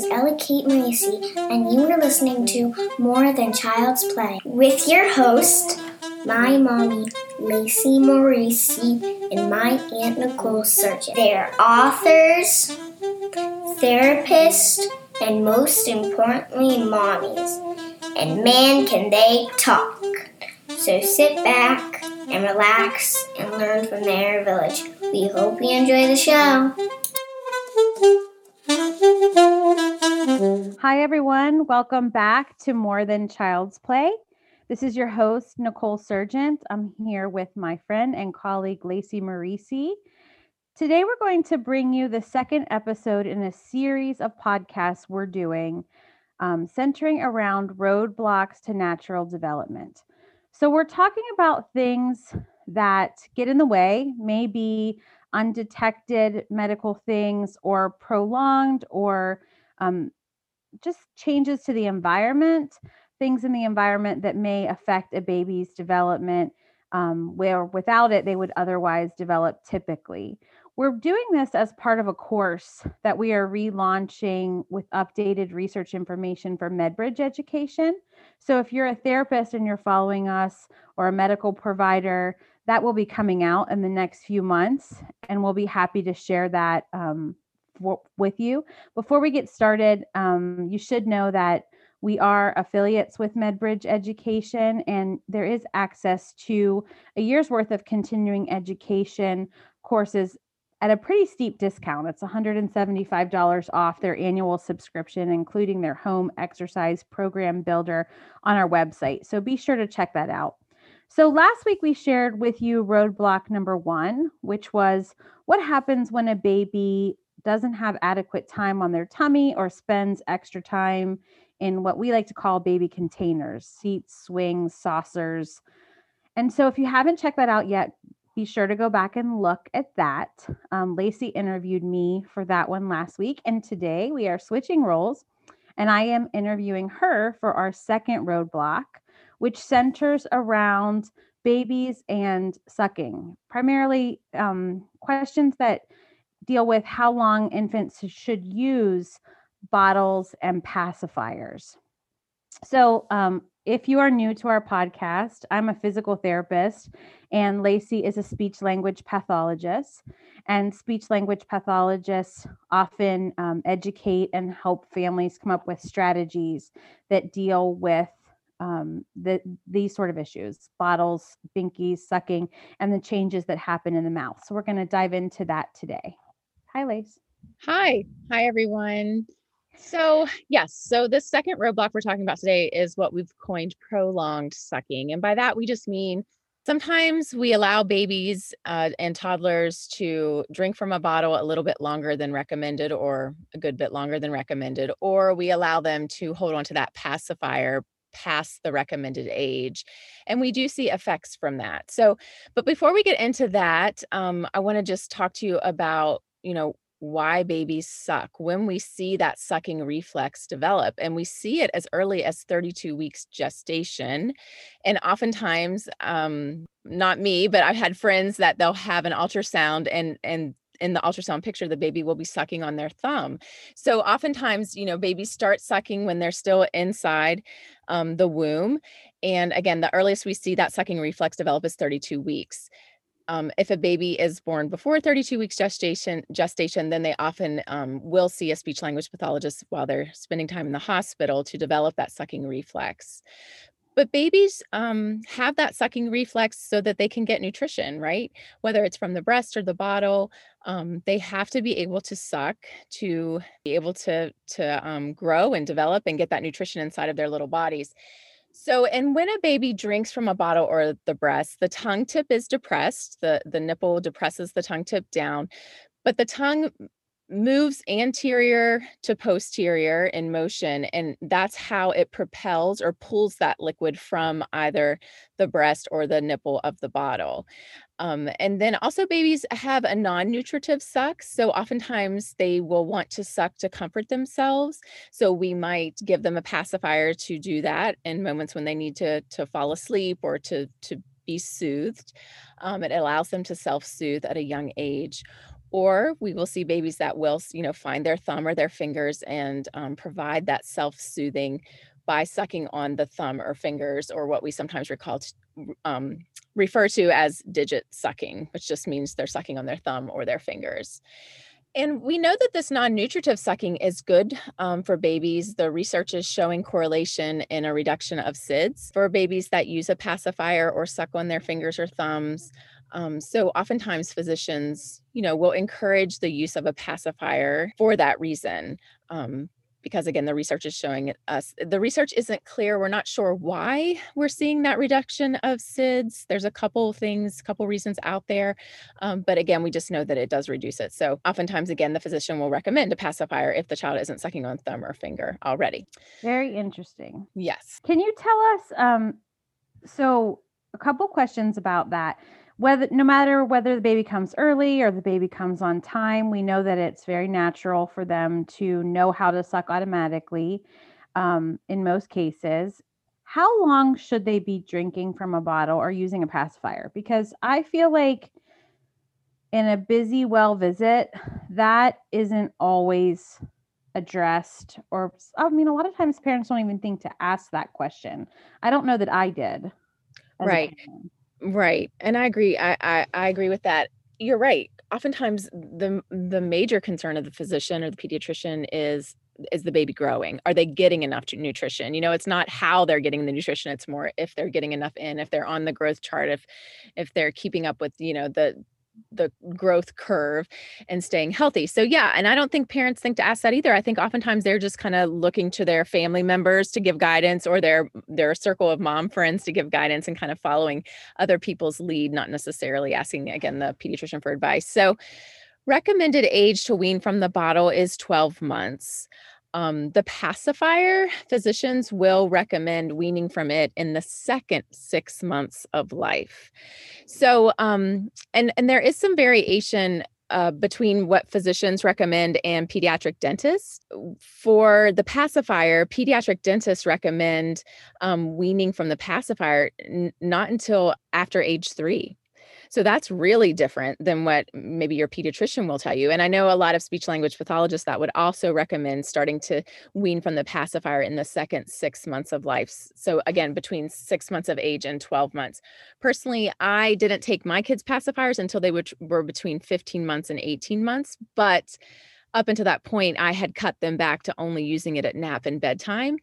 is Ella Kate Macy, and you are listening to More Than Child's Play with your host, my mommy, Lacey Morisi, and my Aunt Nicole Surgent. They're authors, therapists, and most importantly, mommies. And man, can they talk! So sit back and relax and learn from their village. We hope you enjoy the show. Hi, everyone. Welcome back to More Than Child's Play. This is your host, Nicole Surgent. I'm here with my friend and colleague, Lacey Morisi. Today, we're going to bring you the second episode in a series of podcasts we're doing um, centering around roadblocks to natural development. So, we're talking about things that get in the way, maybe undetected medical things or prolonged or um, just changes to the environment, things in the environment that may affect a baby's development, um, where without it, they would otherwise develop typically. We're doing this as part of a course that we are relaunching with updated research information for MedBridge education. So, if you're a therapist and you're following us or a medical provider, that will be coming out in the next few months, and we'll be happy to share that um, for, with you. Before we get started, um, you should know that we are affiliates with MedBridge Education, and there is access to a year's worth of continuing education courses at a pretty steep discount. It's $175 off their annual subscription, including their home exercise program builder on our website. So be sure to check that out. So last week we shared with you roadblock number one, which was what happens when a baby doesn't have adequate time on their tummy or spends extra time in what we like to call baby containers, seats, swings, saucers. And so if you haven't checked that out yet, be sure to go back and look at that. Um, Lacey interviewed me for that one last week. And today we are switching roles and I am interviewing her for our second roadblock, which centers around babies and sucking, primarily um, questions that deal with how long infants should use bottles and pacifiers. So, um, if you are new to our podcast, I'm a physical therapist, and Lacey is a speech language pathologist. And speech language pathologists often um, educate and help families come up with strategies that deal with um, the, these sort of issues bottles, binkies, sucking, and the changes that happen in the mouth. So, we're going to dive into that today. Hi, Lace. Hi. Hi, everyone. So, yes, so the second roadblock we're talking about today is what we've coined prolonged sucking. And by that, we just mean sometimes we allow babies uh, and toddlers to drink from a bottle a little bit longer than recommended, or a good bit longer than recommended, or we allow them to hold on to that pacifier past the recommended age. And we do see effects from that. So, but before we get into that, um, I want to just talk to you about you know, why babies suck when we see that sucking reflex develop and we see it as early as 32 weeks gestation and oftentimes um not me but i've had friends that they'll have an ultrasound and and in the ultrasound picture the baby will be sucking on their thumb. So oftentimes you know babies start sucking when they're still inside um, the womb and again the earliest we see that sucking reflex develop is 32 weeks um, if a baby is born before 32 weeks gestation, gestation, then they often um, will see a speech language pathologist while they're spending time in the hospital to develop that sucking reflex. But babies um, have that sucking reflex so that they can get nutrition, right? Whether it's from the breast or the bottle, um, they have to be able to suck to be able to to um, grow and develop and get that nutrition inside of their little bodies. So, and when a baby drinks from a bottle or the breast, the tongue tip is depressed. The, the nipple depresses the tongue tip down, but the tongue moves anterior to posterior in motion and that's how it propels or pulls that liquid from either the breast or the nipple of the bottle. Um, and then also babies have a non-nutritive suck so oftentimes they will want to suck to comfort themselves so we might give them a pacifier to do that in moments when they need to to fall asleep or to to be soothed. Um, it allows them to self-soothe at a young age or we will see babies that will you know find their thumb or their fingers and um, provide that self-soothing by sucking on the thumb or fingers or what we sometimes recall um, refer to as digit sucking which just means they're sucking on their thumb or their fingers and we know that this non nutritive sucking is good um, for babies. The research is showing correlation in a reduction of SIDS for babies that use a pacifier or suck on their fingers or thumbs. Um, so oftentimes physicians, you know, will encourage the use of a pacifier for that reason. Um, because again, the research is showing us the research isn't clear. We're not sure why we're seeing that reduction of SIDS. There's a couple things, couple reasons out there. Um, but again, we just know that it does reduce it. So oftentimes, again, the physician will recommend a pacifier if the child isn't sucking on thumb or finger already. Very interesting. Yes. Can you tell us? Um, so, a couple questions about that whether no matter whether the baby comes early or the baby comes on time we know that it's very natural for them to know how to suck automatically um, in most cases. How long should they be drinking from a bottle or using a pacifier? Because i feel like in a busy well visit that isn't always addressed or i mean a lot of times parents don't even think to ask that question. I don't know that i did right Right. And I agree. I, I, I agree with that. You're right. Oftentimes the the major concern of the physician or the pediatrician is is the baby growing are they getting enough nutrition you know it's not how they're getting the nutrition it's more if they're getting enough in if they're on the growth chart if if they're keeping up with you know the the growth curve and staying healthy. So yeah, and I don't think parents think to ask that either. I think oftentimes they're just kind of looking to their family members to give guidance or their their circle of mom friends to give guidance and kind of following other people's lead, not necessarily asking again the pediatrician for advice. So recommended age to wean from the bottle is 12 months. Um, the pacifier, physicians will recommend weaning from it in the second six months of life. So, um, and and there is some variation uh, between what physicians recommend and pediatric dentists. For the pacifier, pediatric dentists recommend um, weaning from the pacifier n- not until after age three. So that's really different than what maybe your pediatrician will tell you. And I know a lot of speech language pathologists that would also recommend starting to wean from the pacifier in the second six months of life. So again, between six months of age and 12 months. Personally, I didn't take my kids' pacifiers until they were between 15 months and 18 months. But up until that point, I had cut them back to only using it at nap and bedtime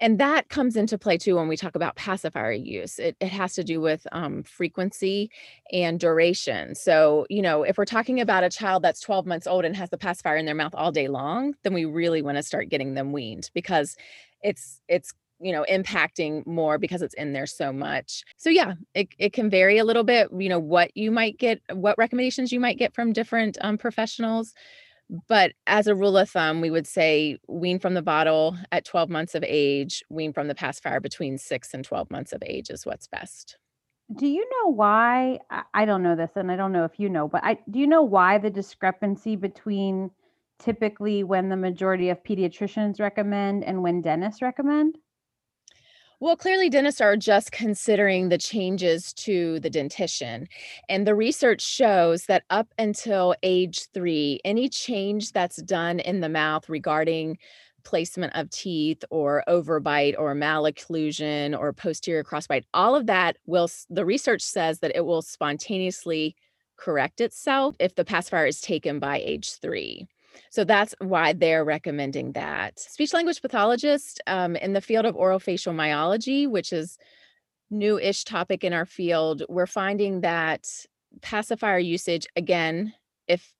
and that comes into play too when we talk about pacifier use. It, it has to do with um, frequency and duration. So you know if we're talking about a child that's 12 months old and has the pacifier in their mouth all day long then we really want to start getting them weaned because it's it's you know impacting more because it's in there so much. So yeah it, it can vary a little bit you know what you might get what recommendations you might get from different um, professionals but as a rule of thumb, we would say wean from the bottle at 12 months of age, wean from the pacifier between six and 12 months of age is what's best. Do you know why? I don't know this, and I don't know if you know, but I do you know why the discrepancy between typically when the majority of pediatricians recommend and when dentists recommend? Well, clearly, dentists are just considering the changes to the dentition. And the research shows that up until age three, any change that's done in the mouth regarding placement of teeth or overbite or malocclusion or posterior crossbite, all of that will, the research says that it will spontaneously correct itself if the pacifier is taken by age three. So that's why they're recommending that. Speech language pathologist um, in the field of orofacial myology, which is new-ish topic in our field, we're finding that pacifier usage again, if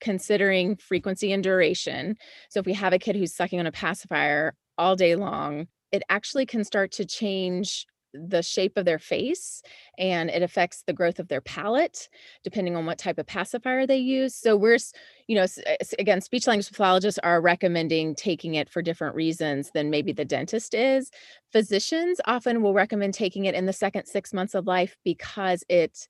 considering frequency and duration. So if we have a kid who's sucking on a pacifier all day long, it actually can start to change the shape of their face and it affects the growth of their palate depending on what type of pacifier they use. So we're you know eh, again speech language pathologists are recommending taking it for different reasons than maybe the dentist is. Physicians often will recommend taking it in the second 6 months of life because it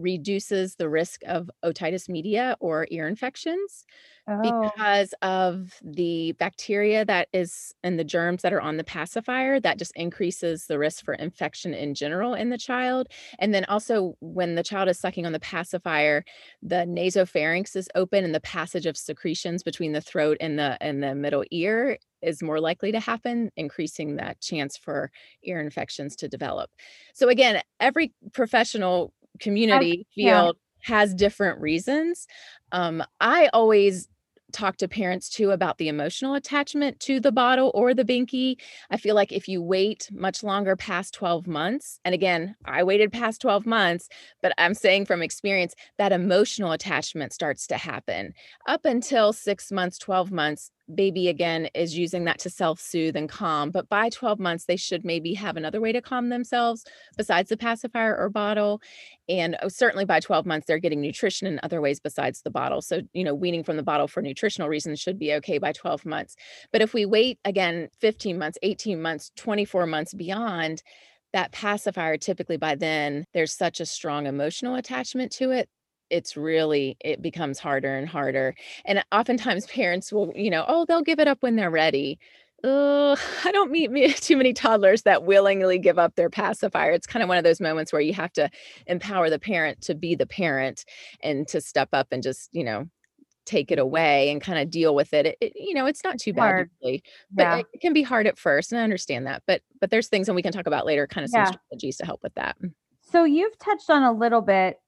reduces the risk of otitis media or ear infections Oh, because of the bacteria that is and the germs that are on the pacifier that just increases the risk for infection in general in the child. And then also when the child is sucking on the pacifier the nasopharynx is open and the passage of secretions between the throat and the and the middle ear is more likely to happen increasing that chance for ear infections to develop. So again every professional community yeah. field has different reasons um, i always talk to parents too about the emotional attachment to the bottle or the binky. I feel like if you wait much longer past 12 months, and again, I waited past 12 months, but I'm saying from experience that emotional attachment starts to happen up until six months, 12 months baby again is using that to self-soothe and calm but by 12 months they should maybe have another way to calm themselves besides the pacifier or bottle and oh, certainly by 12 months they're getting nutrition in other ways besides the bottle so you know weaning from the bottle for nutritional reasons should be okay by 12 months but if we wait again 15 months 18 months 24 months beyond that pacifier typically by then there's such a strong emotional attachment to it it's really it becomes harder and harder and oftentimes parents will you know oh they'll give it up when they're ready oh i don't meet too many toddlers that willingly give up their pacifier it's kind of one of those moments where you have to empower the parent to be the parent and to step up and just you know take it away and kind of deal with it. It, it you know it's not too bad usually, but Yeah. it, can be hard at first and i understand that but but there's things and we can talk about later kind of some Yeah. strategies to help with that So you've touched on a little bit.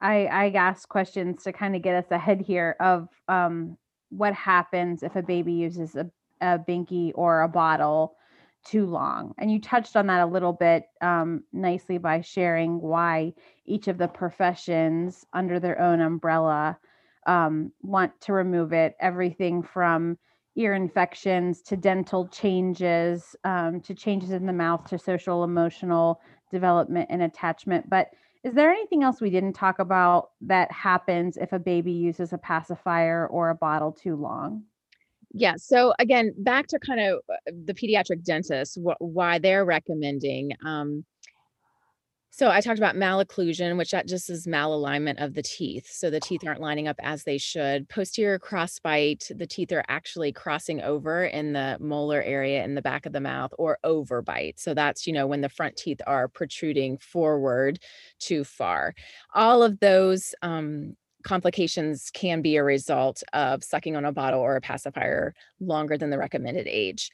I I asked questions to kind of get us ahead here of um, what happens if a baby uses a, a binky or a bottle too long, and you touched on that a little bit um, nicely by sharing why each of the professions under their own umbrella um, want to remove it. Everything from ear infections to dental changes um, to changes in the mouth to social emotional development and attachment. But is there anything else we didn't talk about that happens if a baby uses a pacifier or a bottle too long? Yeah. So again, back to kind of uh, the pediatric dentist, wh- why they're recommending. Um, so I talked about malocclusion, which that just is malalignment of the teeth. So the teeth aren't lining up as they should. Posterior crossbite, the teeth are actually crossing over in the molar area in the back of the mouth, or overbite. So that's you know when the front teeth are protruding forward too far. All of those um, complications can be a result of sucking on a bottle or a pacifier longer than the recommended age.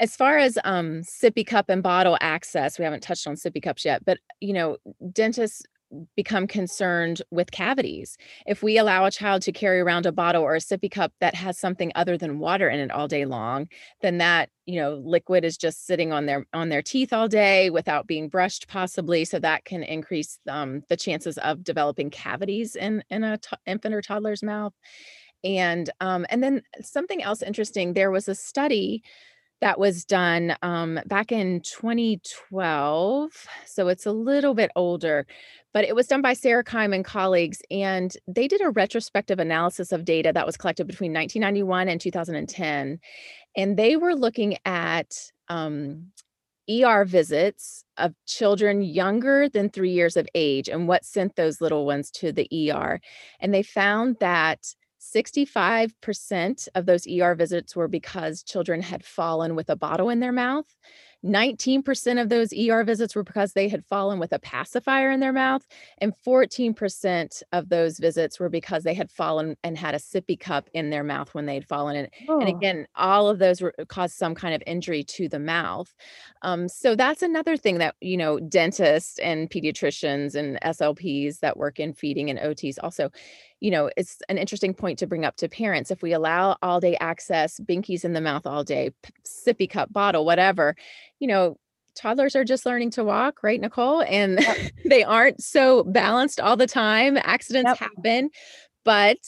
As far as um, sippy cup and bottle access, we haven't touched on sippy cups yet, but you know, dentists become concerned with cavities. If we allow a child to carry around a bottle or a sippy cup that has something other than water in it all day long, then that you know liquid is just sitting on their on their teeth all day without being brushed possibly so that can increase um, the chances of developing cavities in in a infant or toddler's mouth and um, and then something else interesting there was a study that was done um, back in 2012 so it's a little bit older but it was done by sarah Keim and colleagues and they did a retrospective analysis of data that was collected between 1991 and 2010 and they were looking at um, ER visits of children younger than three years of age and what sent those little ones to the ER. And they found that 65% of those ER visits were because children had fallen with a bottle in their mouth. 19% of those ER visits were because they had fallen with a pacifier in their mouth. And 14% of those visits were because they had fallen and had a sippy cup in their mouth when they had fallen. And, and Oh, again, all of those were, caused some kind of injury to the mouth. Um, so that's another thing that, you know, dentists and pediatricians and SLPs that work in feeding and OTs also you know, it's an interesting point to bring up to parents. If we allow all day access, binkies in the mouth all day, p- sippy cup, bottle, whatever, you know, toddlers are just learning to walk, right, Nicole? And Yep. they aren't so balanced all the time. Accidents Yep. happen, but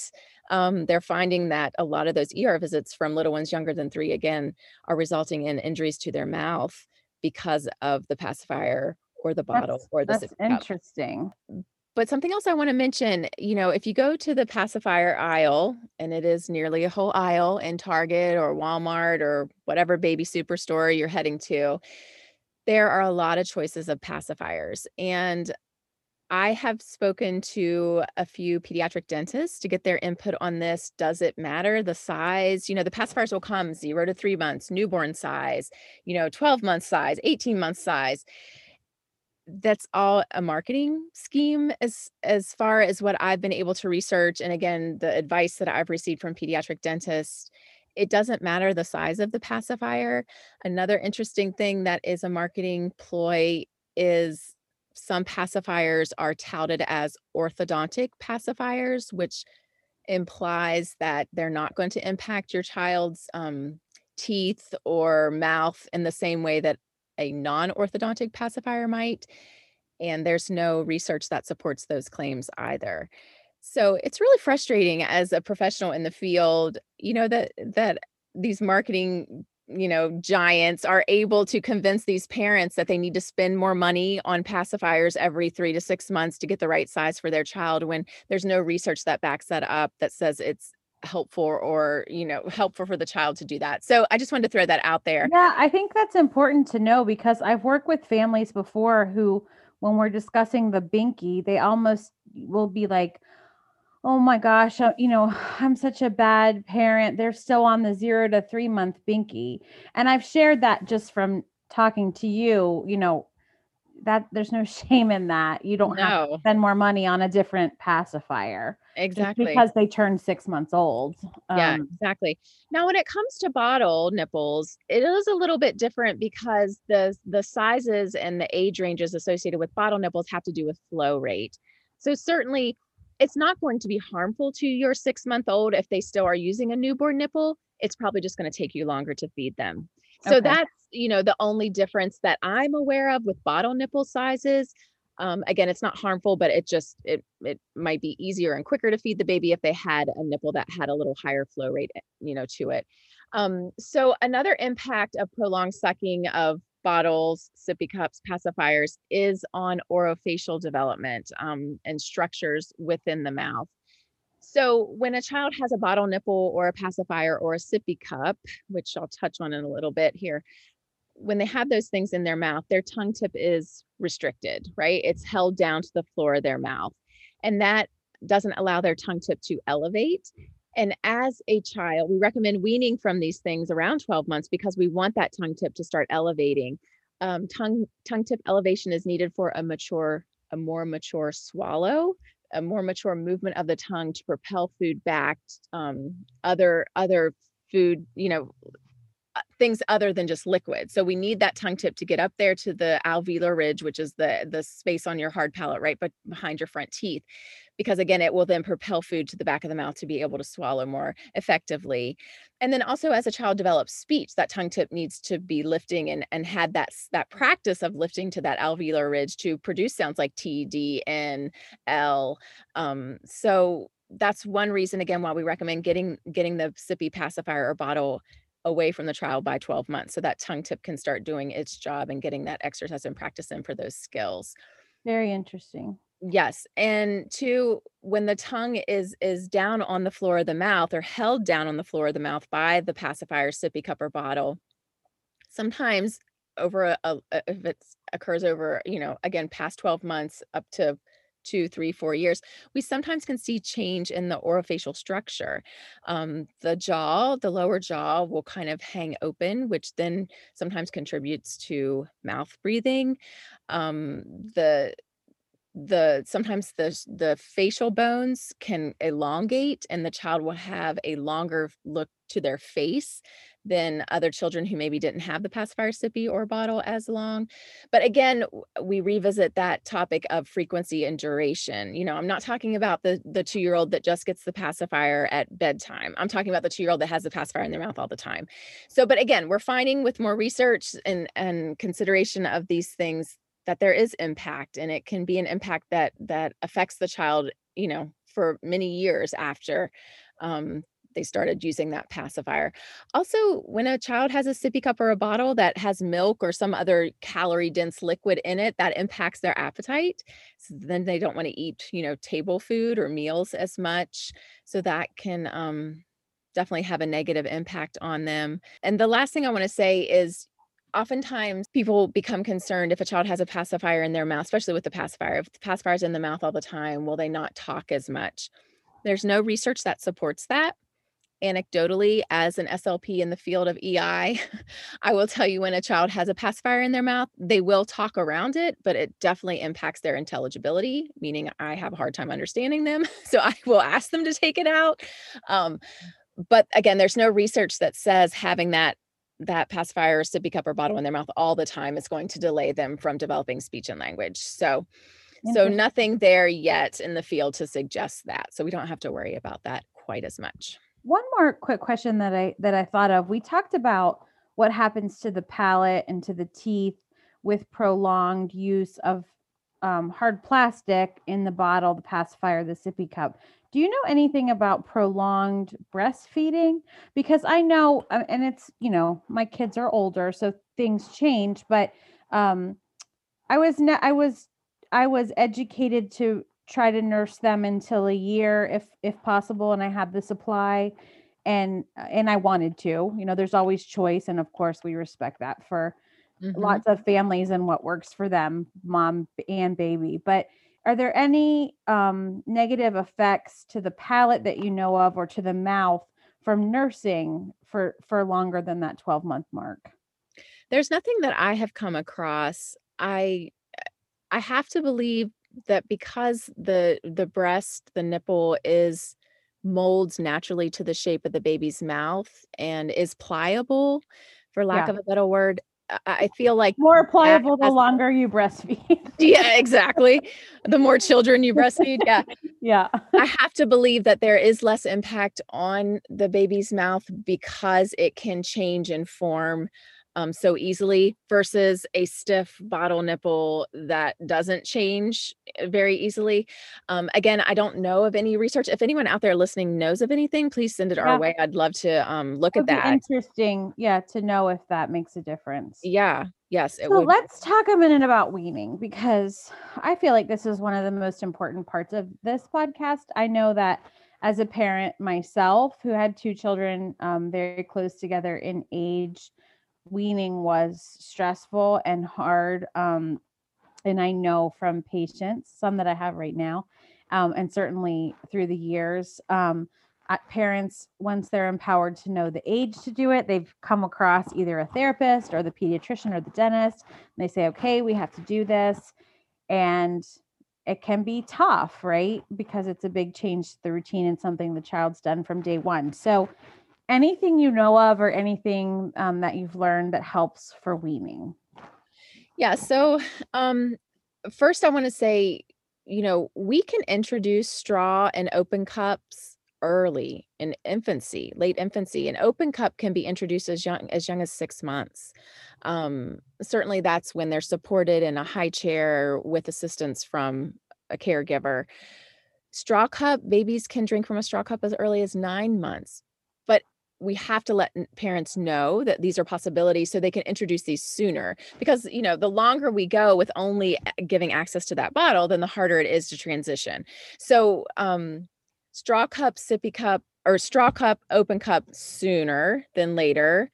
um, they're finding that a lot of those ER visits from little ones younger than three, again, are resulting in injuries to their mouth because of the pacifier or the bottle that's or the that's cup. But something else I want to mention, you know, if you go to the pacifier aisle, and it is nearly a whole aisle in Target or Walmart or whatever baby superstore you're heading to, there are a lot of choices of pacifiers. And I have spoken to a few pediatric dentists to get their input on this. Does it matter the size? You know, the pacifiers will come zero to three months, newborn size, you know, 12 month size, 18 month size. That's all a marketing scheme as as far as what I've been able to research. And again, the advice that I've received from pediatric dentists, it doesn't matter the size of the pacifier. Another interesting thing that is a marketing ploy is some pacifiers are touted as orthodontic pacifiers, which implies that they're not going to impact your child's um, teeth or mouth in the same way that a non orthodontic pacifier might. And there's no research that supports those claims either. So it's really frustrating as a professional in the field, you know, that that these marketing you know giants are able to convince these parents that they need to spend more money on pacifiers every 3 to 6 months to get the right size for their child when there's no research that backs that up that says it's helpful or you know helpful for the child to do that so i just wanted to throw that out there yeah i think that's important to know because i've worked with families before who when we're discussing the binky they almost will be like oh my gosh, uh, you know, I'm such a bad parent. They're still on the zero to three month binky. And I've shared that just from talking to you, you know, that there's no shame in that. You don't no. have to spend more money on a different pacifier. Exactly. because they turn six months old. Um, yeah, exactly. Now, when it comes to bottle nipples, it is a little bit different because the the sizes and the age ranges associated with bottle nipples have to do with flow rate. So certainly it's not going to be harmful to your six month old if they still are using a newborn nipple. It's probably just going to take you longer to feed them. So okay. that's, you know, the only difference that I'm aware of with bottle nipple sizes. Um, again, it's not harmful, but it just it it might be easier and quicker to feed the baby if they had a nipple that had a little higher flow rate, you know, to it. Um, so another impact of prolonged sucking of bottles, sippy cups, pacifiers is on orofacial development um, and structures within the mouth. So, when a child has a bottle nipple or a pacifier or a sippy cup, which I'll touch on in a little bit here, when they have those things in their mouth, their tongue tip is restricted, right? It's held down to the floor of their mouth. And that doesn't allow their tongue tip to elevate. And as a child, we recommend weaning from these things around 12 months because we want that tongue tip to start elevating. Um, tongue tongue tip elevation is needed for a mature, a more mature swallow, a more mature movement of the tongue to propel food back. Um, other other food, you know, uh, things other than just liquid. So we need that tongue tip to get up there to the alveolar ridge, which is the the space on your hard palate, right, but behind your front teeth, because again, it will then propel food to the back of the mouth to be able to swallow more effectively. And then also, as a child develops speech, that tongue tip needs to be lifting and and had that that practice of lifting to that alveolar ridge to produce sounds like T, D, N, L. Um, so that's one reason again why we recommend getting getting the sippy pacifier or bottle away from the child by 12 months so that tongue tip can start doing its job and getting that exercise and practice in for those skills very interesting yes and two when the tongue is is down on the floor of the mouth or held down on the floor of the mouth by the pacifier sippy cup or bottle sometimes over a, a if it occurs over you know again past 12 months up to two, three, four years, we sometimes can see change in the orofacial structure. Um, the jaw, the lower jaw will kind of hang open, which then sometimes contributes to mouth breathing. Um, the the sometimes the the facial bones can elongate and the child will have a longer look to their face than other children who maybe didn't have the pacifier sippy or bottle as long. But again, we revisit that topic of frequency and duration. You know, I'm not talking about the the two year old that just gets the pacifier at bedtime. I'm talking about the two year old that has the pacifier in their mouth all the time. So, but again, we're finding with more research and and consideration of these things that there is impact and it can be an impact that that affects the child you know for many years after um, they started using that pacifier. Also, when a child has a sippy cup or a bottle that has milk or some other calorie dense liquid in it, that impacts their appetite. So then they don't want to eat, you know, table food or meals as much. So that can um, definitely have a negative impact on them. And the last thing I want to say is oftentimes people become concerned if a child has a pacifier in their mouth, especially with the pacifier. If the pacifier's in the mouth all the time, will they not talk as much? There's no research that supports that. Anecdotally, as an SLP in the field of EI, I will tell you when a child has a pacifier in their mouth, they will talk around it, but it definitely impacts their intelligibility, meaning I have a hard time understanding them. So I will ask them to take it out. Um, but again, there's no research that says having that that pacifier, sippy cup, or bottle in their mouth all the time is going to delay them from developing speech and language. So so nothing there yet in the field to suggest that. So we don't have to worry about that quite as much. One more quick question that I that I thought of. We talked about what happens to the palate and to the teeth with prolonged use of um, hard plastic in the bottle, the pacifier, the sippy cup. Do you know anything about prolonged breastfeeding? Because I know, uh, and it's, you know, my kids are older, so things change, but um, I was, ne- I was, I was educated to try to nurse them until a year if if possible and i had the supply and and i wanted to you know there's always choice and of course we respect that for mm-hmm. lots of families and what works for them mom and baby but are there any um, negative effects to the palate that you know of or to the mouth from nursing for for longer than that 12 month mark there's nothing that i have come across i i have to believe that because the the breast, the nipple is molds naturally to the shape of the baby's mouth and is pliable, for lack yeah. of a better word, I feel like more pliable the longer you breastfeed. yeah, exactly. The more children you breastfeed. Yeah. Yeah. I have to believe that there is less impact on the baby's mouth because it can change in form um, so easily versus a stiff bottle nipple that doesn't change eh, very easily. Um, again, I don't know of any research. If anyone out there listening knows of anything, please send it yeah. our way. I'd love to um, look at that. Interesting, yeah, to know if that makes a difference. Yeah, yes. so would. let's talk a minute about weaning because I feel like this is one of the most important parts of this podcast. I know that as a parent myself who had two children um, very close together in age weaning was stressful and hard. Um, and I know from patients, some that I have right now, um, and certainly through the years, um, parents, once they're empowered to know the age to do it, they've come across either a therapist or the pediatrician or the dentist. And they say, okay, we have to do this. And it can be tough, right? Because it's a big change to the routine and something the child's done from day one. So, anything you know of or anything um, that you've learned that helps for weaning? Yeah. So, um, first, I want to say, you know, we can introduce straw and open cups early in infancy, late infancy. An open cup can be introduced as young as young as six months. Um, certainly, that's when they're supported in a high chair with assistance from a caregiver. Straw cup babies can drink from a straw cup as early as nine months we have to let parents know that these are possibilities so they can introduce these sooner because you know the longer we go with only giving access to that bottle then the harder it is to transition. So um straw cup sippy cup or straw cup open cup sooner than later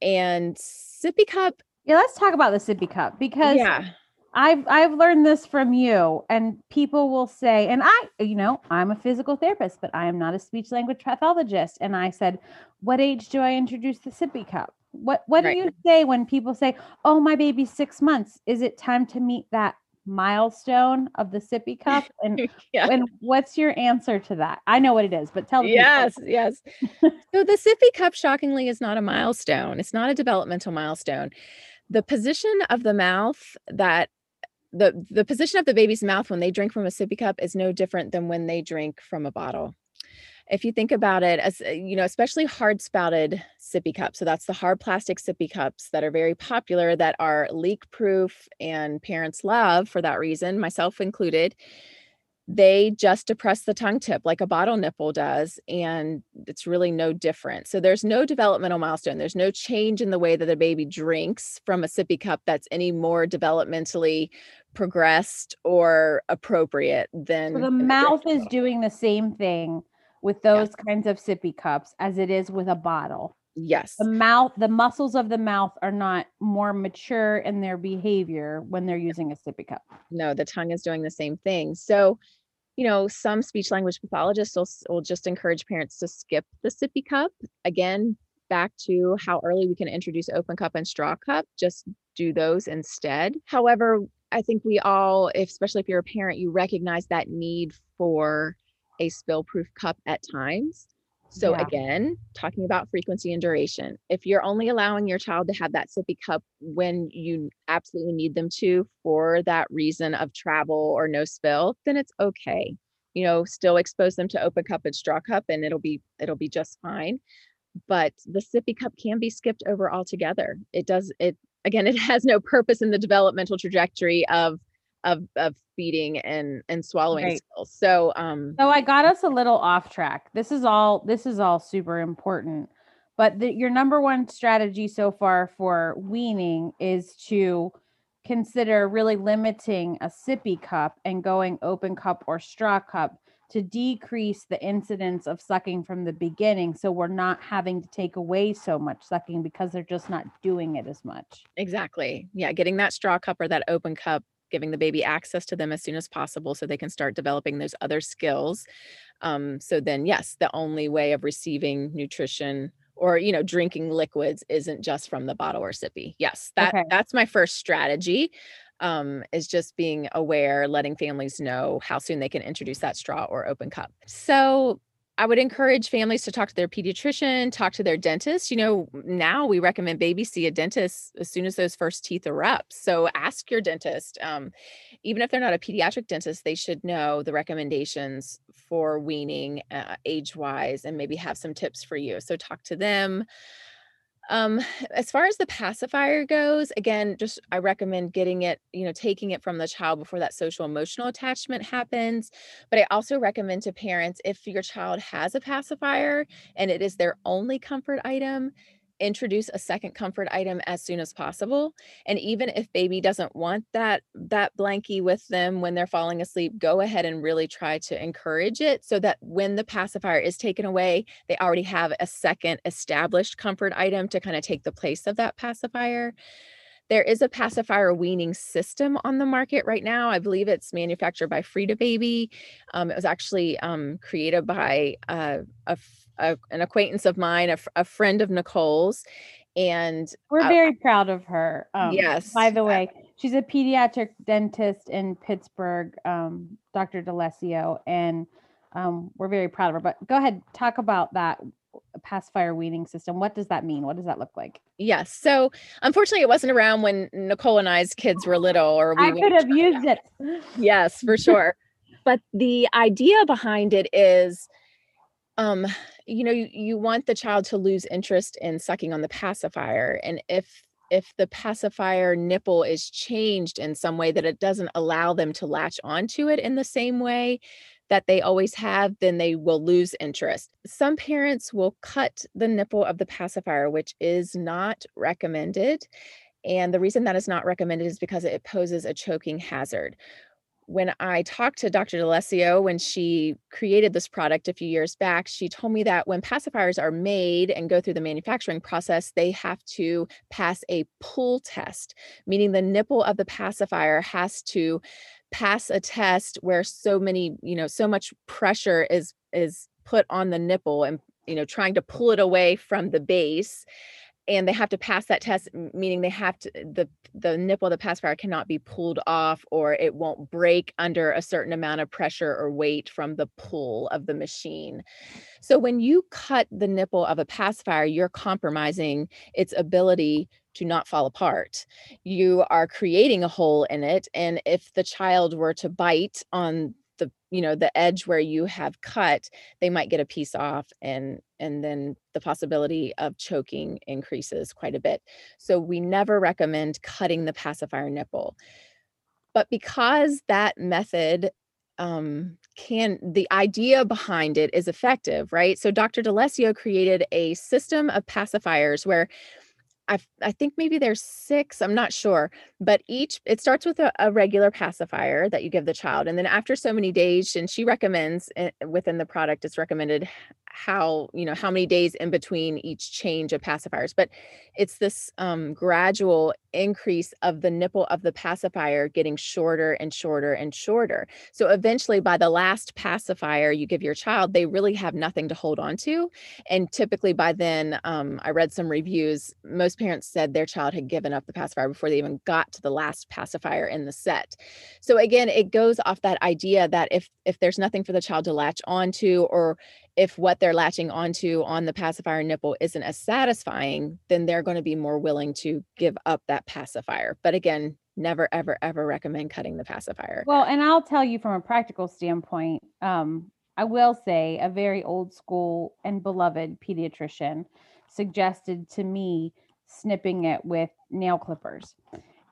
and sippy cup yeah let's talk about the sippy cup because yeah I've I've learned this from you and people will say and I you know I'm a physical therapist but I am not a speech language pathologist. And I said what age do I introduce the sippy cup? What what right. do you say when people say oh my baby's 6 months. Is it time to meet that milestone of the sippy cup? And yeah. and what's your answer to that? I know what it is but tell me yes people. yes. So the sippy cup shockingly is not a milestone. It's not a developmental milestone. The position of the mouth that the the position of the baby's mouth when they drink from a sippy cup is no different than when they drink from a bottle. If you think about it as uh, you know especially hard spouted sippy cups so that's the hard plastic sippy cups that are very popular that are leak proof and parents love for that reason myself included they just depress the tongue tip like a bottle nipple does and it's really no different so there's no developmental milestone there's no change in the way that the baby drinks from a sippy cup that's any more developmentally progressed or appropriate than so the mouth is doing the same thing with those yeah. kinds of sippy cups as it is with a bottle Yes. The mouth, the muscles of the mouth are not more mature in their behavior when they're using a sippy cup. No, the tongue is doing the same thing. So, you know, some speech language pathologists will, will just encourage parents to skip the sippy cup. Again, back to how early we can introduce open cup and straw cup, just do those instead. However, I think we all, especially if you're a parent, you recognize that need for a spill proof cup at times. So Yeah. again, talking about frequency and duration. If you're only allowing your child to have that sippy cup when you absolutely need them to for that reason of travel or no spill, then it's okay. You know, still expose them to open cup and straw cup and it'll be it'll be just fine. But the sippy cup can be skipped over altogether. It does it again, it has no purpose in the developmental trajectory of of of feeding and and swallowing Right. skills. So um So I got us a little off track. This is all this is all super important. But the, your number one strategy so far for weaning is to consider really limiting a sippy cup and going open cup or straw cup to decrease the incidence of sucking from the beginning so we're not having to take away so much sucking because they're just not doing it as much. Exactly. Yeah, getting that straw cup or that open cup, giving the baby access to them as soon as possible so they can start developing those other skills. Um, so then, yes, the only way of receiving nutrition or you know drinking liquids isn't just from the bottle or sippy. Yes, that Okay. that's my first strategy. Um, is just being aware, letting families know how soon they can introduce that straw or open cup. So I would encourage families to talk to their pediatrician, talk to their dentist. You know, now we recommend babies see a dentist as soon as those first teeth are up. So ask your dentist. Um, even if they're not a pediatric dentist, they should know the recommendations for weaning uh, age wise and maybe have some tips for you. So talk to them. Um, as far as the pacifier goes, again, just I recommend getting it, you know, taking it from the child before that social emotional attachment happens. But I also recommend to parents if your child has a pacifier and it is their only comfort item, introduce a second comfort item as soon as possible. And even if baby doesn't want that that blankie with them when they're falling asleep, go ahead and really try to encourage it so that when the pacifier is taken away, they already have a second established comfort item to kind of take the place of that pacifier. There is a pacifier weaning system on the market right now. I believe it's manufactured by Frida Baby. Um, it was actually um, created by uh, a a- an acquaintance of mine, a friend of Nicole's. And We're Uh, very proud of her. Um, Yes, By the way, she's a pediatric dentist in Pittsburgh, um, Dr. D'Alessio, and um, we're very proud of her. But go ahead, talk about that pacifier weaning system. What does that mean? What does that look like? yes, so unfortunately, it wasn't around when Nicole and I's kids were little, or we I could have used it. yes for sure but the idea behind it is um you know you, you want the child to lose interest in sucking on the pacifier and if if the pacifier nipple is changed in some way that it doesn't allow them to latch onto it in the same way that they always have, then they will lose interest. Some parents will cut the nipple of the pacifier, which is not recommended. And the reason that is not recommended is because it poses a choking hazard when I talked to Dr. D'Alessio when she created this product a few years back, she told me that when pacifiers are made and go through the manufacturing process, they have to pass a pull test, meaning the nipple of the pacifier has to pass a test where so many, you know, so much pressure is is put on the nipple and you know trying to pull it away from the base and they have to pass that test meaning they have to the the nipple of the pacifier cannot be pulled off or it won't break under a certain amount of pressure or weight from the pull of the machine. So when you cut the nipple of a pacifier you're compromising its ability to not fall apart. You are creating a hole in it and if the child were to bite on the you know the edge where you have cut they might get a piece off and and then the possibility of choking increases quite a bit. So we never recommend cutting the pacifier nipple. But because that method um, can the idea behind it is effective right? So dr D'Alessio created a system of pacifiers where I, I think maybe there's six, I'm not sure, but each it starts with a, a, regular pacifier that you give the child. And then after so many days, and she recommends eh, within the product, it's recommended how, you know, how many days in between each change of pacifiers. But it's this um, gradual increase of the nipple of the pacifier getting shorter and shorter and shorter. So eventually, by the last pacifier you give your child, they really have nothing to hold on to. And typically by then, um, I read some reviews, most parents said their child had given up the pacifier before they even got to the last pacifier in the set. So again, it goes off that idea that if if there's nothing for the child to latch onto or if what they're latching onto on the pacifier nipple isn't as satisfying, then they're going to be more willing to give up that pacifier. But again, never, ever, ever recommend cutting the pacifier. Well, and I'll tell you from a practical standpoint, um, I will say a very old school and beloved pediatrician suggested to me snipping it with nail clippers,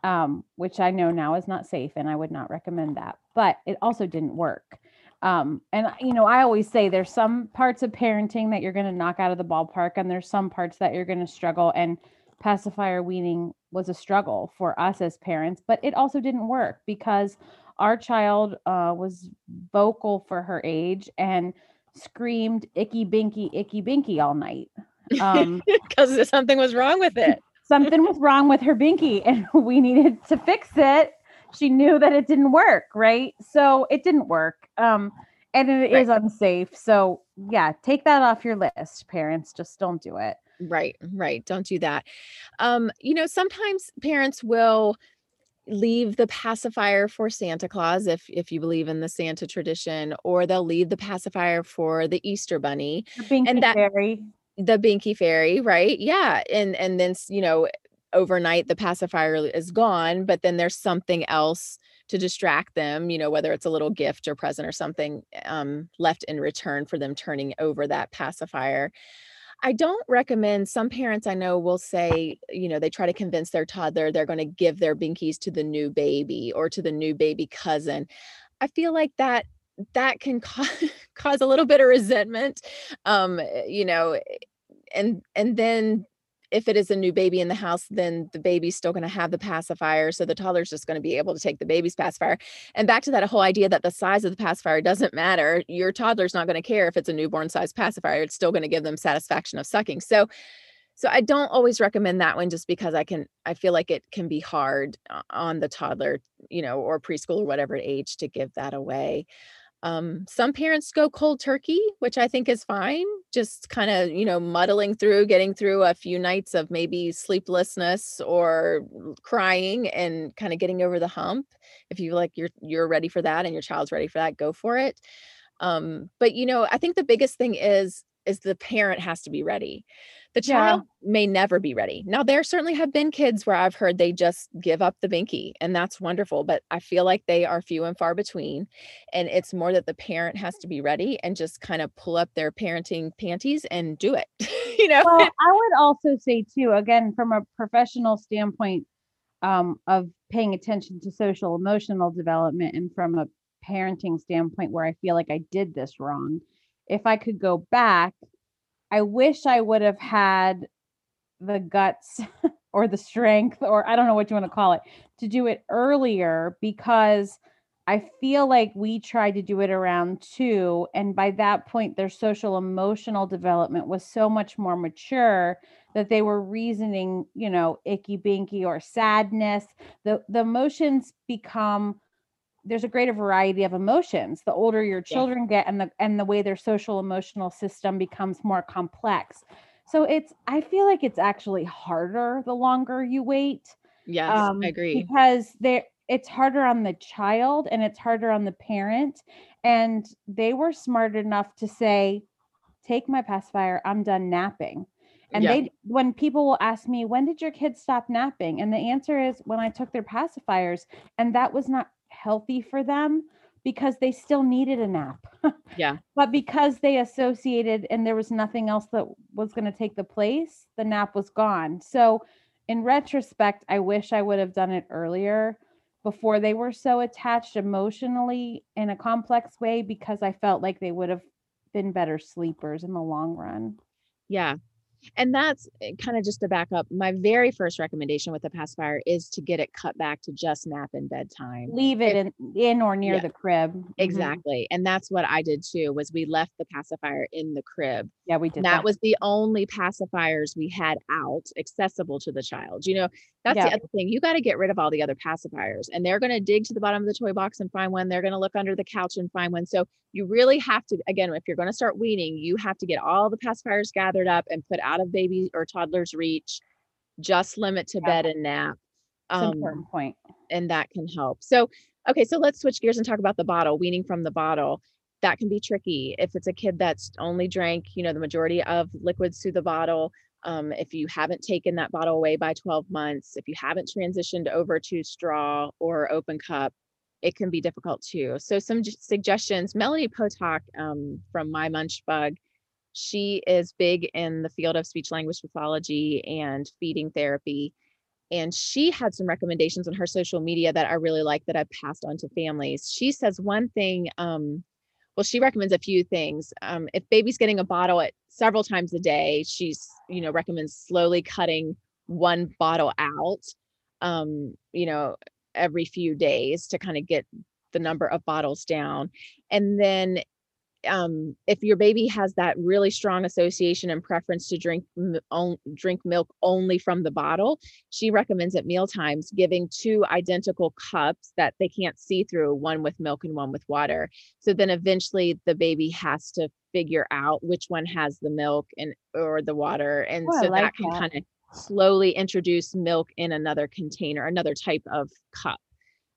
um, which I know now is not safe and I would not recommend that. But it also didn't work. Um, and you know, I always say there's some parts of parenting that you're going to knock out of the ballpark, and there's some parts that you're going to struggle. And pacifier weaning was a struggle for us as parents, but it also didn't work because our child uh, was vocal for her age and screamed icky binky icky binky all night um because something was wrong with it. Something was wrong with her binky and we needed to fix it. She knew that it didn't work right? So it didn't work um and it right. is unsafe. So yeah take that off your list parents. Just don't do it. Right right. Don't do that. Um you know sometimes parents will leave the pacifier for Santa Claus if if you believe in the Santa tradition, or they'll leave the pacifier for the Easter Bunny. The and that fairy. The Binky Fairy, right? Yeah. And and then you know, overnight the pacifier is gone, but then there's something else to distract them, you know, whether it's a little gift or present or something um, left in return for them turning over that pacifier. I don't recommend some parents I know will say, you know, they try to convince their toddler they're going to give their binkies to the new baby or to the new baby cousin. I feel like that that can cause, cause a little bit of resentment um eh, you know eh, and and then if it is a new baby in the house, then the baby's still going to have the pacifier. So the toddler's just going to be able to take the baby's pacifier. And back to that whole idea that the size of the pacifier doesn't matter. Your toddler's not going to care if it's a newborn size pacifier. It's still going to give them satisfaction of sucking. So so I don't always recommend that one just because I can I feel like it can be hard uh, on the toddler, you know, or preschool or whatever age to give that away. Um, some parents go cold turkey, which I think is fine. Just kind of, you know, muddling through, getting through a few nights of maybe sleeplessness or crying and kind of getting over the hump. If you like you're you're ready for that and your child's ready for that, go for it. Um, but you know, I think the biggest thing is is the parent has to be ready. The child yeah. may never be ready. Now, there certainly have been kids where I've heard they just give up the binky, and that's wonderful. But I feel like they are few and far between. And it's more that the parent has to be ready and just kind of pull up their parenting panties and do it. you know, well, I would also say, too, again, from a professional standpoint um, of paying attention to social emotional development and from a parenting standpoint where I feel like I did this wrong. If I could go back, I wish I would have had the guts or the strength, or I don't know what you want to call it, to do it earlier because I feel like we tried to do it around two. And by that point, their social emotional development was so much more mature that they were reasoning, you know, icky binky or sadness. The the emotions become there's a greater variety of emotions. The older your children yeah. get and the and the way their social emotional system becomes more complex. So it's i feel like it's actually harder the longer you wait yes um, i agree. because there it's harder on the child and it's harder on the parent. And they were smart enough to say take my pacifier i'm done napping. And yeah. they when people will ask me when did your kids stop napping? And the answer is when i took their pacifiers. And that was not healthy for them because they still needed a nap. yeah. But because they associated and there was nothing else that was going to take the place, the nap was gone. So, in retrospect, I wish I would have done it earlier before they were so attached emotionally in a complex way because I felt like they would have been better sleepers in the long run. Yeah. And that's kind of just to back up. My very first recommendation with the pacifier is to get it cut back to just nap in bedtime. Leave it in, in or near Yeah. the crib. Mhm. Exactly. And that's what I did too was we left the pacifier in the crib. Yeah, we did that. that was the only pacifiers we had out accessible to the child. You know, that's Yeah. the other thing. You got to get rid of all the other pacifiers and they're going to dig to the bottom of the toy box and find one. They're going to look under the couch and find one. So you really have to, again, if you're going to start weaning, you have to get all the pacifiers gathered up and put out of baby or toddler's reach. Just limit to Yeah. bed and nap. An Um, important point. and that can help. So, okay, so let's switch gears and talk about the bottle, weaning from the bottle. That can be tricky if it's a kid that's only drank, you know, the majority of liquids through the bottle. Um, if you haven't taken that bottle away by 12 months, if you haven't transitioned over to straw or open cup, it can be difficult too. So, some j- suggestions Melanie Potok um, from My Munch Bug, she is big in the field of speech language pathology and feeding therapy and she had some recommendations on her social media that I really like that I passed on to families. She says one thing, um, well, she recommends a few things. Um, if baby's getting a bottle at several times a day, she's, you know, recommends slowly cutting one bottle out, um, you know, every few days to kind of get the number of bottles down. And then um, if your baby has that really strong association and preference to drink m- on, drink milk only from the bottle, she recommends at meal times giving two identical cups that they can't see through, one with milk and one with water. So then eventually the baby has to figure out which one has the milk and or the water, and Oh, so like that can kind of slowly introduce milk in another container, another type of cup.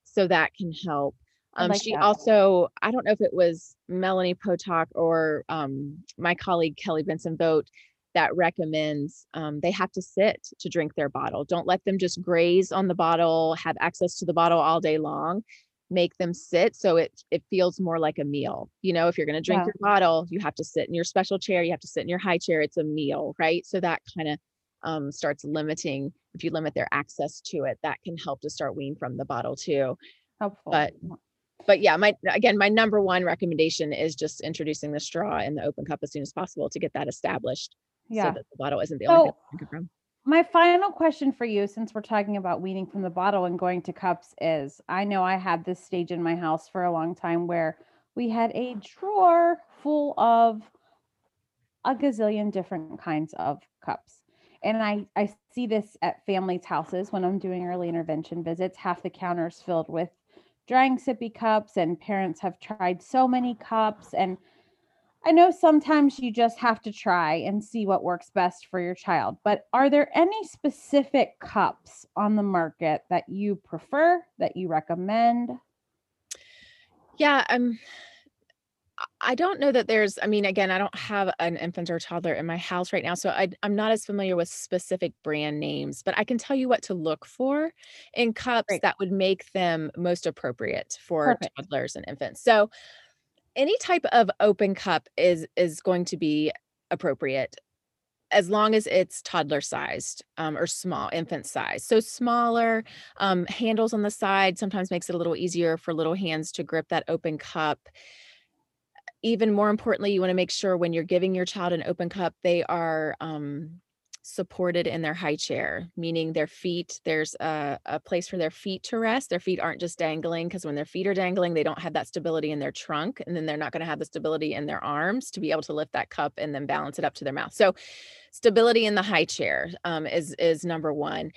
So that can help. Um, like she that. also, I don't know if it was Melanie Potok or um, my colleague Kelly Benson Boat that recommends um, they have to sit to drink their bottle. Don't let them just graze on the bottle, have access to the bottle all day long. Make them sit so it it feels more like a meal. You know, if you're going to drink Yeah. your bottle, you have to sit in your special chair. You have to sit in your high chair. It's a meal, right? So that kind of um, starts limiting. If you limit their access to it, that can help to start wean from the bottle too Helpful. but but yeah my again my number one recommendation is just introducing the straw in the open cup as soon as possible to get that established yeah. so that the bottle isn't the only thing So- drink it from My final question for you, since we're talking about weaning from the bottle and going to cups, is I know I had this stage in my house for a long time where we had a drawer full of a gazillion different kinds of cups. And I, I see this at families' houses when I'm doing early intervention visits. Half the counters filled with drying sippy cups, and parents have tried so many cups. And I know sometimes you just have to try and see what works best for your child, but are there any specific cups on the market that you prefer, that you recommend? yeah um I- don't know that there's, I mean, again, I don't have an infant or toddler in my house right now, so I, I'm not as familiar with specific brand names, but I can tell you what to look for in cups Great. that would make them most appropriate for Perfect. toddlers and infants. So any type of open cup is is going to be appropriate as long as it's toddler sized um, or small infant size so smaller um, handles on the side sometimes makes it a little easier for little hands to grip that open cup even more importantly you want to make sure when you're giving your child an open cup they are um, supported in their high chair meaning their feet there's a, a place for their feet to rest. Their feet aren't just dangling because when their feet are dangling they don't have that stability in their trunk and then they're not going to have the stability in their arms to be able to lift that cup and then balance it up to their mouth. So stability in the high chair um, is is number one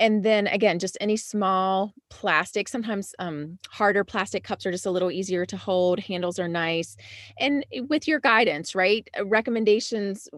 and then again just any small plastic sometimes um, harder plastic cups are just a little easier to hold handles are nice. And with your guidance right uh, recommendations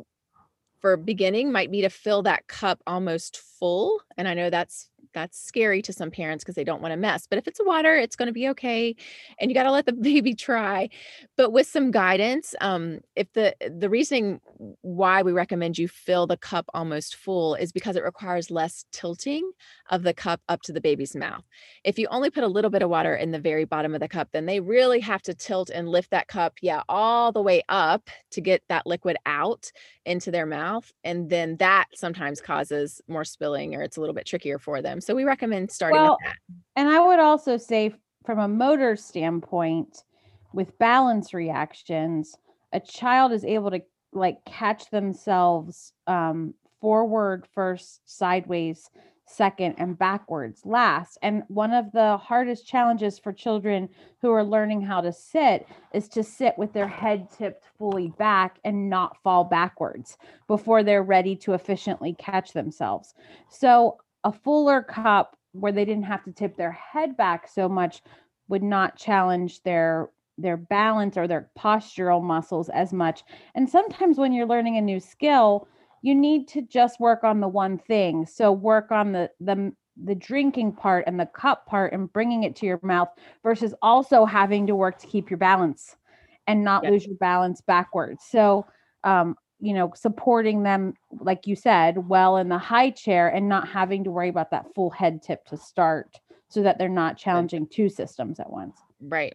for beginning might be to fill that cup almost full and i know that's that's scary to some parents because they don't want to mess but if it's water it's going to be okay and you got to let the baby try. But with some guidance um if the the reasoning why we recommend you fill the cup almost full is because it requires less tilting of the cup up to the baby's mouth. If you only put a little bit of water in the very bottom of the cup then they really have to tilt and lift that cup yeah all the way up to get that liquid out into their mouth and then that sometimes causes more spilling or it's a little bit trickier for them so we recommend starting Well, with that And I would also say, from a motor standpoint, with balance reactions, a child is able to like catch themselves um, forward first, sideways second, and backwards last. And one of the hardest challenges for children who are learning how to sit is to sit with their head tipped fully back and not fall backwards before they're ready to efficiently catch themselves. So, a fuller cup where they didn't have to tip their head back so much would not challenge their their balance or their postural muscles as much. And sometimes when you're learning a new skill, you need to just work on the one thing. So work on the the the drinking part and the cup part and bringing it to your mouth versus also having to work to keep your balance and not yes. lose your balance backwards. So um you know supporting them like you said well in the high chair and not having to worry about that full head tip to start so that they're not challenging two systems at once Right.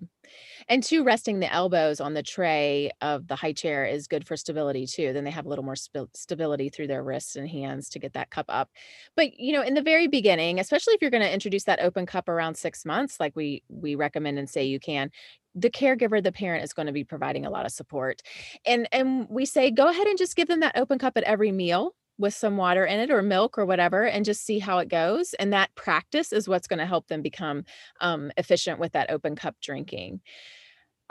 And two, resting the elbows on the tray of the high chair is good for stability too. Then they have a little more sp- stability through their wrists and hands to get that cup up. But you know, in the very beginning, especially if you're going to introduce that open cup around six months, like we we recommend and say you can, the caregiver, the parent is going to be providing a lot of support. And and we say go ahead and just give them that open cup at every meal with some water in it or milk or whatever and just see how it goes and that practice is what's going to help them become um, efficient with that open cup drinking.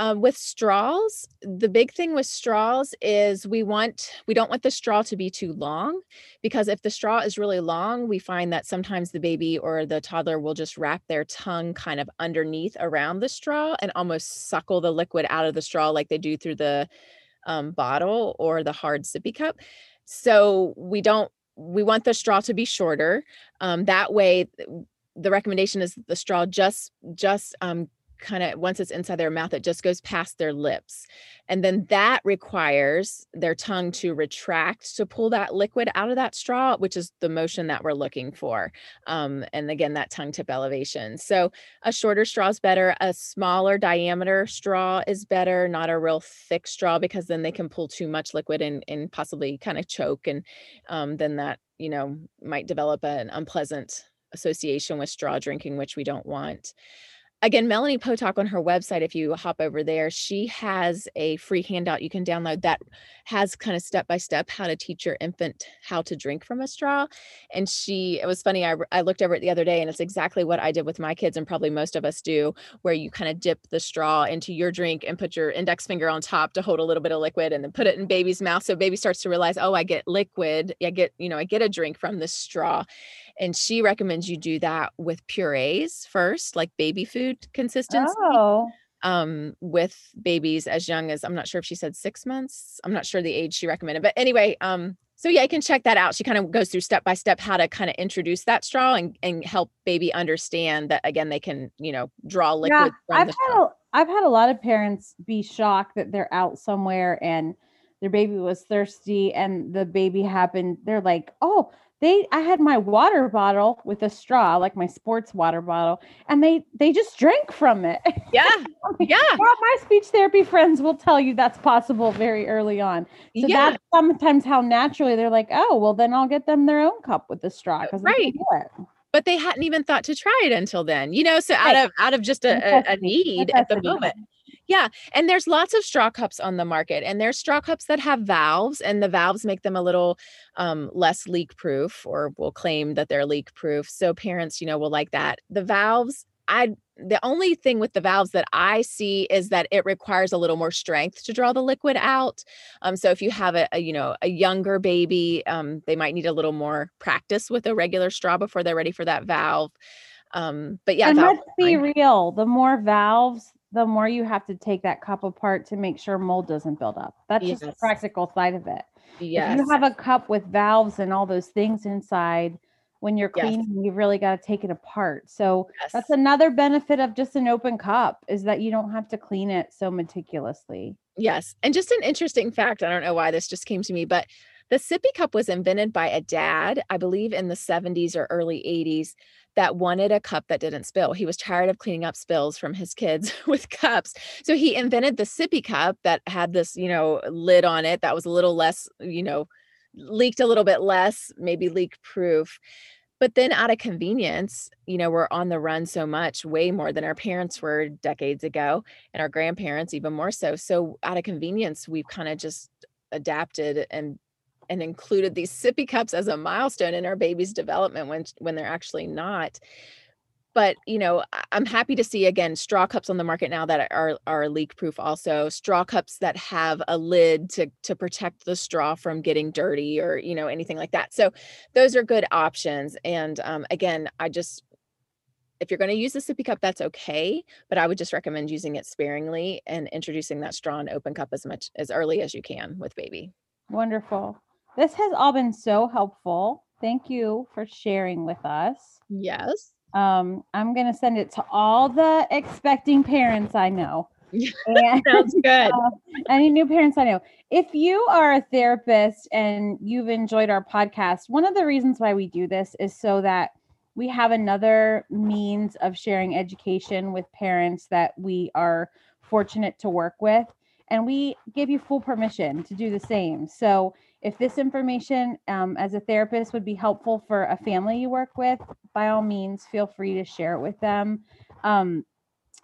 Um, with straws the big thing with straws is we want we don't want the straw to be too long because if the straw is really long we find that sometimes the baby or the toddler will just wrap their tongue kind of underneath around the straw and almost suckle the liquid out of the straw like they do through the um, bottle or the hard sippy cup so we don't we want the straw to be shorter. Um, that way, the recommendation is the straw just just um, kind of once it's inside their mouth, it just goes past their lips. And then that requires their tongue to retract to pull that liquid out of that straw, which is the motion that we're looking for. Um, and again, that tongue tip elevation. So a shorter straw is better. A smaller diameter straw is better, not a real thick straw, because then they can pull too much liquid and, and possibly kind of choke. And um, then that, you know, might develop an unpleasant association with straw drinking, which we don't want again, Melanie Potok on her website, if you hop over there, she has a free handout you can download that has kind of step by step how to teach your infant how to drink from a straw. And she, it was funny, I, I looked over it the other day and it's exactly what I did with my kids, and probably most of us do, where you kind of dip the straw into your drink and put your index finger on top to hold a little bit of liquid and then put it in baby's mouth. So baby starts to realize, oh, I get liquid. I get, you know, I get a drink from this straw. And she recommends you do that with purees first, like baby food consistency. Oh. Um, with babies as young as I'm not sure if she said six months. I'm not sure the age she recommended, but anyway, um, so yeah, I can check that out. She kind of goes through step by step how to kind of introduce that straw and, and help baby understand that again they can you know draw liquid. Yeah, I've had a, I've had a lot of parents be shocked that they're out somewhere and their baby was thirsty and the baby happened. They're like, oh, they i had my water bottle with a straw like my sports water bottle and they they just drank from it. Yeah yeah. My speech therapy friends will tell you that's possible very early on. So yeah. that's sometimes how naturally they're like oh well then i'll get them their own cup with the straw uh, because right. but they hadn't even thought to try it until then you know so right. out of out of just a, a, a need at the moment yeah. And there's lots of straw cups on the market, and there's straw cups that have valves, and the valves make them a little um, less leak proof, or will claim that they're leak proof. So parents, you know, will like that. The valves, I the only thing with the valves that I see is that it requires a little more strength to draw the liquid out. Um, so if you have a, a, you know a younger baby, um, they might need a little more practice with a regular straw before they're ready for that valve. Um, but yeah, and let's be real. The more valves, the more you have to take that cup apart to make sure mold doesn't build up. That's yes. just the practical side of it. Yes. If you have a cup with valves and all those things inside, when you're cleaning, yes. you really got to take it apart. So yes. that's another benefit of just an open cup is that you don't have to clean it so meticulously. Yes. And just an interesting fact, I don't know why this just came to me, but the sippy cup was invented by a dad, I believe in the 70s or early 80s that wanted a cup that didn't spill. He was tired of cleaning up spills from his kids with cups. So he invented the sippy cup that had this, you know, lid on it that was a little less, you know, leaked a little bit less, maybe leak proof. But then out of convenience, you know, we're on the run so much, way more than our parents were decades ago, and our grandparents even more so. So out of convenience, we've kind of just adapted and and included these sippy cups as a milestone in our baby's development when when they're actually not. But you know i'm happy to see again straw cups on the market now that are are leak proof also straw cups that have a lid to to protect the straw from getting dirty or you know anything like that. So those are good options and um, again i just if you're going to use the sippy cup that's okay but i would just recommend using it sparingly and introducing that straw and open cup as much as early as you can with baby. Wonderful this has all been so helpful thank you for sharing with us yes um, I'm gonna send it to all the expecting parents I know. And, Sounds good. Uh, any new parents I know. If you are a therapist and you've enjoyed our podcast, one of the reasons why we do this is so that we have another means of sharing education with parents that we are fortunate to work with. And we give you full permission to do the same. So if this information um, as a therapist would be helpful for a family you work with, by all means, feel free to share it with them. Um,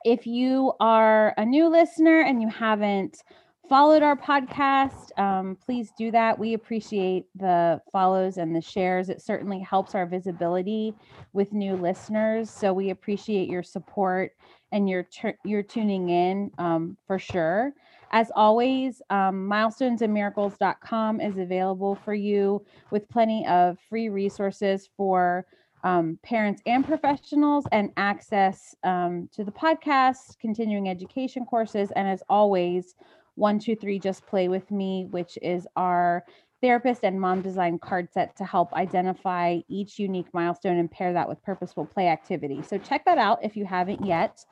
if you are a new listener and you haven't followed our podcast, um, please do that. We appreciate the follows and the shares. It certainly helps our visibility with new listeners. So we appreciate your support and your your tuning in um, for sure. As always, um, milestonesandmiracles.com is available for you with plenty of free resources for um, parents and professionals and access um, to the podcast, continuing education courses, and as always, one, two, three, just play with me, which is our therapist and mom design card set to help identify each unique milestone and pair that with purposeful play activity. So check that out if you haven't yet.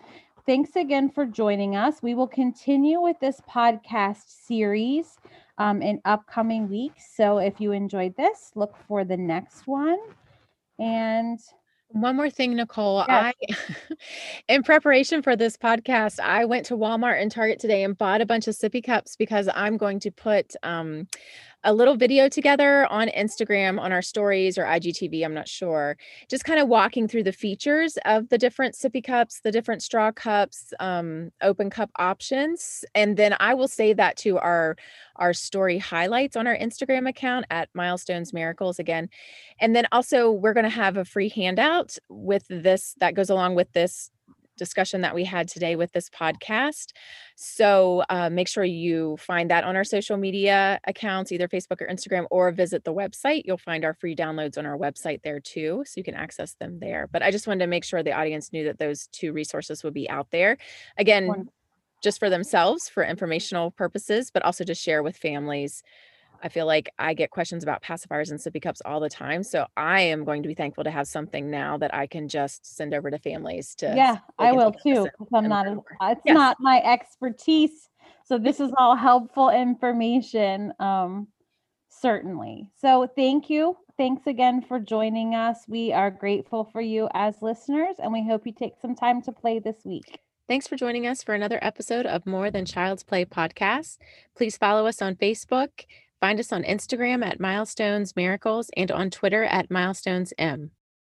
Thanks again for joining us. We will continue with this podcast series um, in upcoming weeks. So if you enjoyed this, look for the next one. And one more thing, Nicole. Yes. I, in preparation for this podcast, I went to Walmart and Target today and bought a bunch of sippy cups because I'm going to put um, a little video together on Instagram on our stories or IGTV, I'm not sure, just kind of walking through the features of the different sippy cups, the different straw cups, um, open cup options. And then I will save that to our our story highlights on our Instagram account at Milestones Miracles again. And then also we're going to have a free handout with this that goes along with this discussion that we had today with this podcast. So uh, make sure you find that on our social media accounts, either Facebook or Instagram, or visit the website. You'll find our free downloads on our website there too. So you can access them there. But I just wanted to make sure the audience knew that those two resources would be out there. Again, just for themselves for informational purposes, but also to share with families I feel like I get questions about pacifiers and sippy cups all the time. So I am going to be thankful to have something now that I can just send over to families to. Yeah, I will too. I'm not, a, it's yes. not my expertise. So this is all helpful information. Um, certainly. So thank you. Thanks again for joining us. We are grateful for you as listeners, and we hope you take some time to play this week. Thanks for joining us for another episode of More Than Child's Play podcast. Please follow us on Facebook Find us on Instagram at Milestones Miracles and on Twitter at Milestones M.